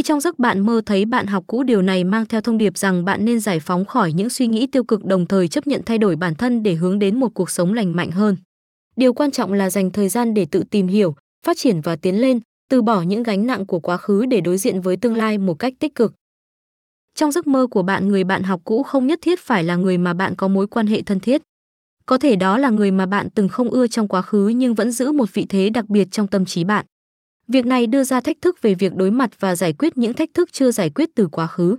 Khi trong giấc bạn mơ thấy bạn học cũ điều này mang theo thông điệp rằng bạn nên giải phóng khỏi những suy nghĩ tiêu cực đồng thời chấp nhận thay đổi bản thân để hướng đến một cuộc sống lành mạnh hơn. Điều quan trọng là dành thời gian để tự tìm hiểu, phát triển và tiến lên, từ bỏ những gánh nặng của quá khứ để đối diện với tương lai một cách tích cực. Trong giấc mơ của bạn, người bạn học cũ không nhất thiết phải là người mà bạn có mối quan hệ thân thiết. Có thể đó là người mà bạn từng không ưa trong quá khứ nhưng vẫn giữ một vị thế đặc biệt trong tâm trí bạn. Việc này đưa ra thách thức về việc đối mặt và giải quyết những thách thức chưa giải quyết từ quá khứ.